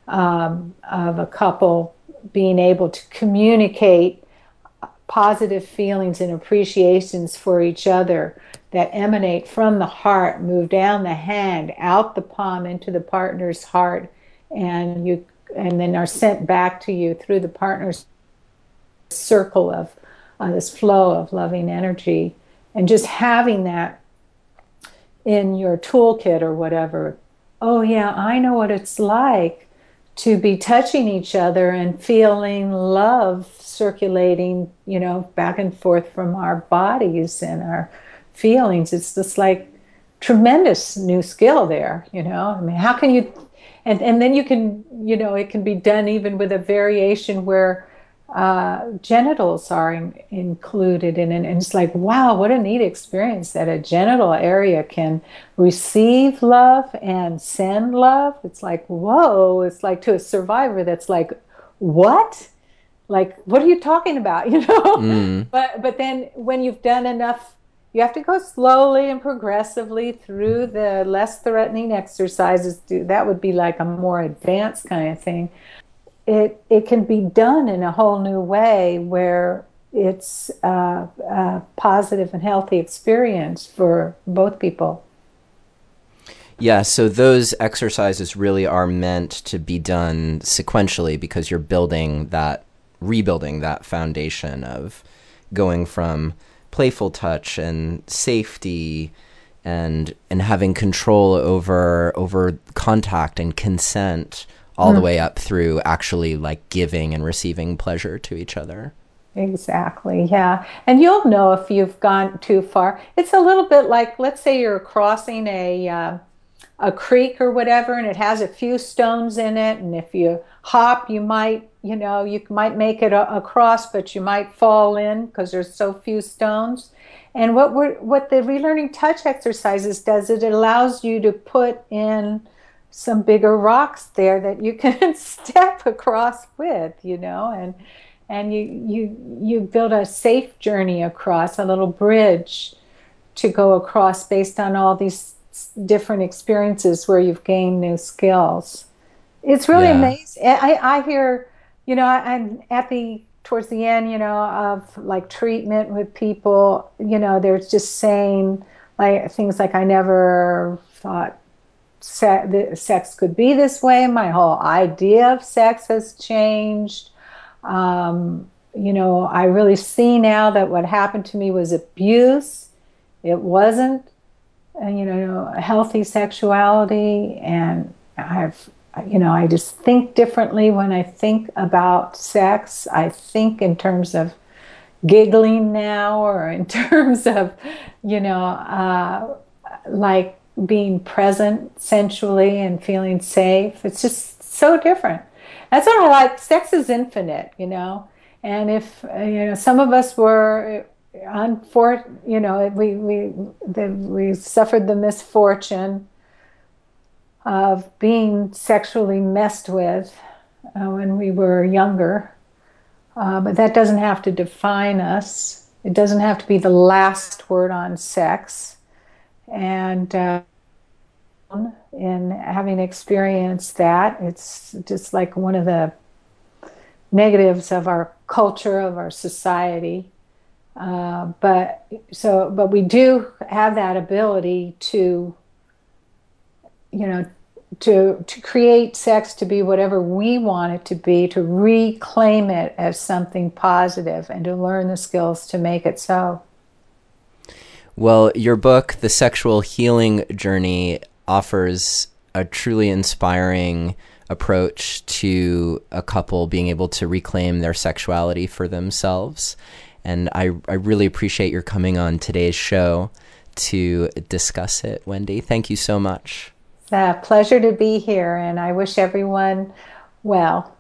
S2: um, of a couple being able to communicate positive feelings and appreciations for each other that emanate from the heart move down the hand out the palm into the partner's heart and you and then are sent back to you through the partner's circle of uh, this flow of loving energy. And just having that in your toolkit or whatever oh yeah i know what it's like to be touching each other and feeling love circulating, you know, back and forth from our bodies and our feelings. It's just like tremendous new skill there, you know. I mean, how can you and and then you can, you know, it can be done even with a variation where uh, genitals are in, included in it. And it's like, wow, what a neat experience that a genital area can receive love and send love. It's like, whoa, it's like to a survivor that's like, what? Like, what are you talking about? You know? Mm. But but then when you've done enough you have to go slowly and progressively through the less threatening exercises. That would be like a more advanced kind of thing. It, it can be done in a whole new way where it's a, a positive and healthy experience for both people.
S1: Yeah, so those exercises really are meant to be done sequentially because you're building that, rebuilding that foundation of going from playful touch and safety and and having control over over contact and consent all mm. the way up through actually like giving and receiving pleasure to each other.
S2: Exactly. Yeah. And you'll know if you've gone too far. It's a little bit like let's say you're crossing a uh, a creek or whatever and it has a few stones in it and if you hop you might you know you might make it a- across but you might fall in because there's so few stones and what we're what the relearning touch exercises does it allows you to put in some bigger rocks there that you can step across with you know and and you you you build a safe journey across a little bridge to go across based on all these different experiences where you've gained new skills. It's really yeah. amazing. I, I hear, you know, I'm at the towards the end, you know, of like treatment with people, you know, they're just saying like things like I never thought se- sex could be this way. My whole idea of sex has changed. Um, you know, I really see now that what happened to me was abuse. It wasn't you know, healthy sexuality, and I've, you know, I just think differently when I think about sex. I think in terms of giggling now, or in terms of, you know, uh, like being present sensually and feeling safe. It's just so different. That's what I like. Sex is infinite, you know. And if you know, some of us were unfor- you know, we we the, we suffered the misfortune of being sexually messed with uh, when we were younger, uh, but that doesn't have to define us. It doesn't have to be the last word on sex, and. Uh, in having experienced that, it's just like one of the negatives of our culture, of our society. Uh, but so, but we do have that ability to, you know, to to create sex to be whatever we want it to be, to reclaim it as something positive, and to learn the skills to make it so.
S1: Well, your book, The Sexual Healing Journey, offers a truly inspiring approach to a couple being able to reclaim their sexuality for themselves and I, I really appreciate your coming on today's show to discuss it, Wendy. Thank you so much.
S2: A pleasure to be here, and I wish everyone well.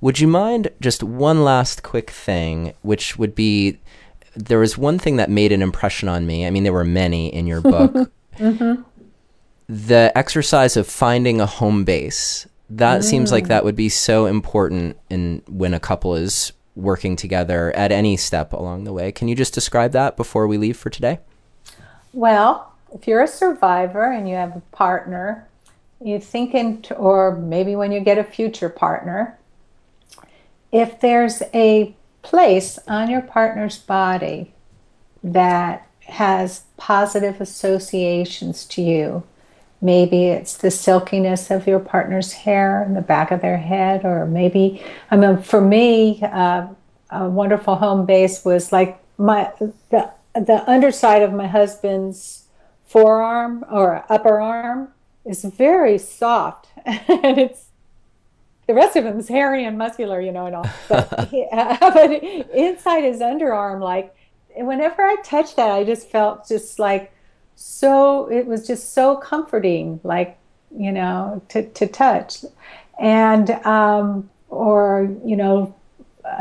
S1: Would you mind just one last quick thing, which would be there was one thing that made an impression on me. I mean, there were many in your book. mm-hmm. The exercise of finding a home base. That mm. seems like mm. that would be so important in when a couple is working together at any step along the way. Can you just describe that before we leave for today?
S2: Well, if you're a survivor and you have a partner, you think in, or maybe when you get a future partner, if there's a place on your partner's body that has positive associations to you, Maybe it's the silkiness of your partner's hair in the back of their head, or maybe, I mean, for me, uh, a wonderful home base was like my the the underside of my husband's forearm or upper arm is very soft, and it's the rest of him is hairy and muscular, you know, and all. But, he, uh, but inside his underarm, like whenever I touched that, I just felt just like so it was just so comforting like you know to, to touch. And um, or you know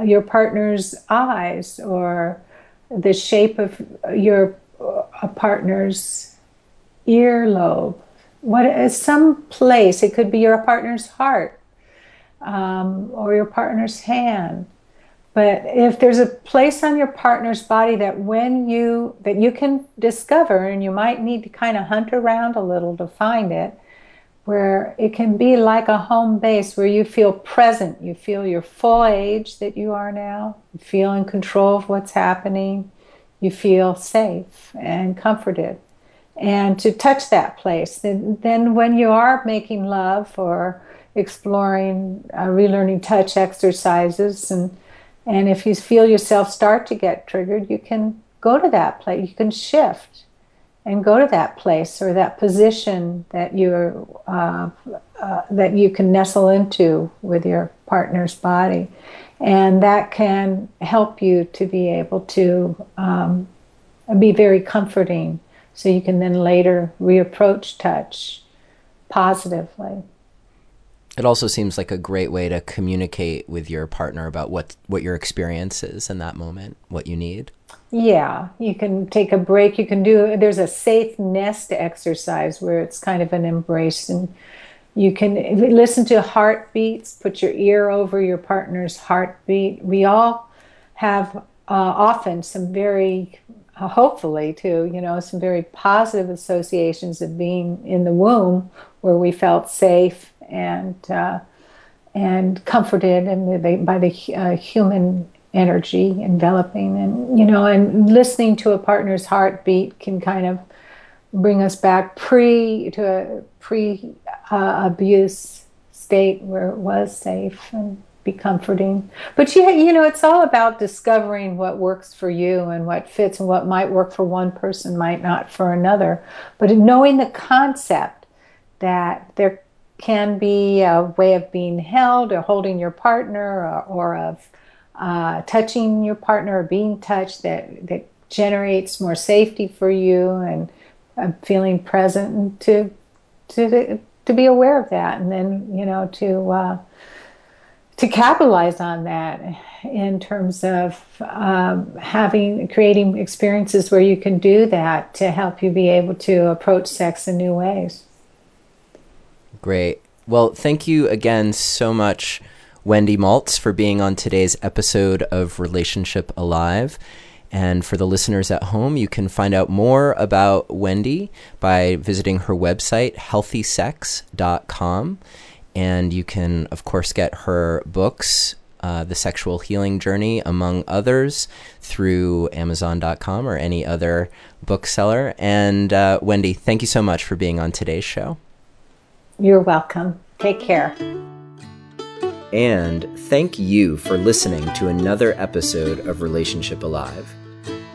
S2: your partner's eyes or the shape of your a partner's earlobe. What is some place it could be your partner's heart um, or your partner's hand but if there's a place on your partner's body that when you that you can discover and you might need to kind of hunt around a little to find it where it can be like a home base where you feel present you feel your full age that you are now you feel in control of what's happening you feel safe and comforted. And to touch that place then, then when you are making love or exploring uh, relearning touch exercises and and if you feel yourself start to get triggered, you can go to that place. You can shift and go to that place or that position that you're uh, uh, that you can nestle into with your partner's body, and that can help you to be able to um, be very comforting. So you can then later reapproach touch positively
S1: it also seems like a great way to communicate with your partner about what what your experience is in that moment, what you need.
S2: Yeah, you can take a break. You can do. There's a safe nest exercise where it's kind of an embrace, and you can listen to heartbeats. Put your ear over your partner's heartbeat. We all have uh, often some very uh, hopefully too you know some very positive associations of being in the womb where we felt safe and uh, and comforted and the, by the uh, human energy enveloping and you know and listening to a partner's heartbeat can kind of bring us back pre to a pre uh, abuse state where it was safe and be comforting. But you you know it's all about discovering what works for you and what fits and what might work for one person might not for another. But knowing the concept that there can be a way of being held or holding your partner or, or of uh, touching your partner or being touched that, that generates more safety for you and uh, feeling present and to, to, to be aware of that and then, you know, to, uh, to capitalize on that in terms of um, having creating experiences where you can do that to help you be able to approach sex in new ways.
S1: Great. Well, thank you again so much, Wendy Maltz, for being on today's episode of Relationship Alive. And for the listeners at home, you can find out more about Wendy by visiting her website, healthysex.com. And you can, of course, get her books, uh, The Sexual Healing Journey, among others, through Amazon.com or any other bookseller. And uh, Wendy, thank you so much for being on today's show.
S2: You're welcome. Take care.
S1: And thank you for listening to another episode of Relationship Alive.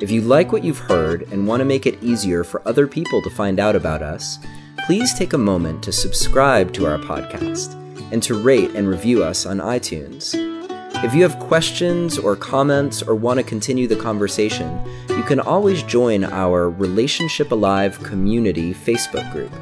S1: If you like what you've heard and want to make it easier for other people to find out about us, please take a moment to subscribe to our podcast and to rate and review us on iTunes. If you have questions or comments or want to continue the conversation, you can always join our Relationship Alive community Facebook group.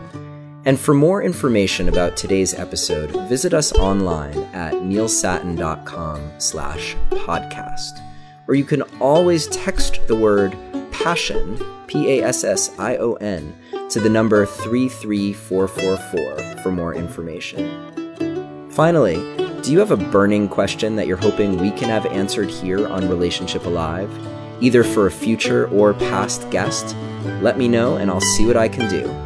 S1: And for more information about today's episode, visit us online at neilsattin.com slash podcast. Or you can always text the word passion, P-A-S-S-I-O-N, to the number 33444 for more information. Finally, do you have a burning question that you're hoping we can have answered here on Relationship Alive, either for a future or past guest? Let me know and I'll see what I can do.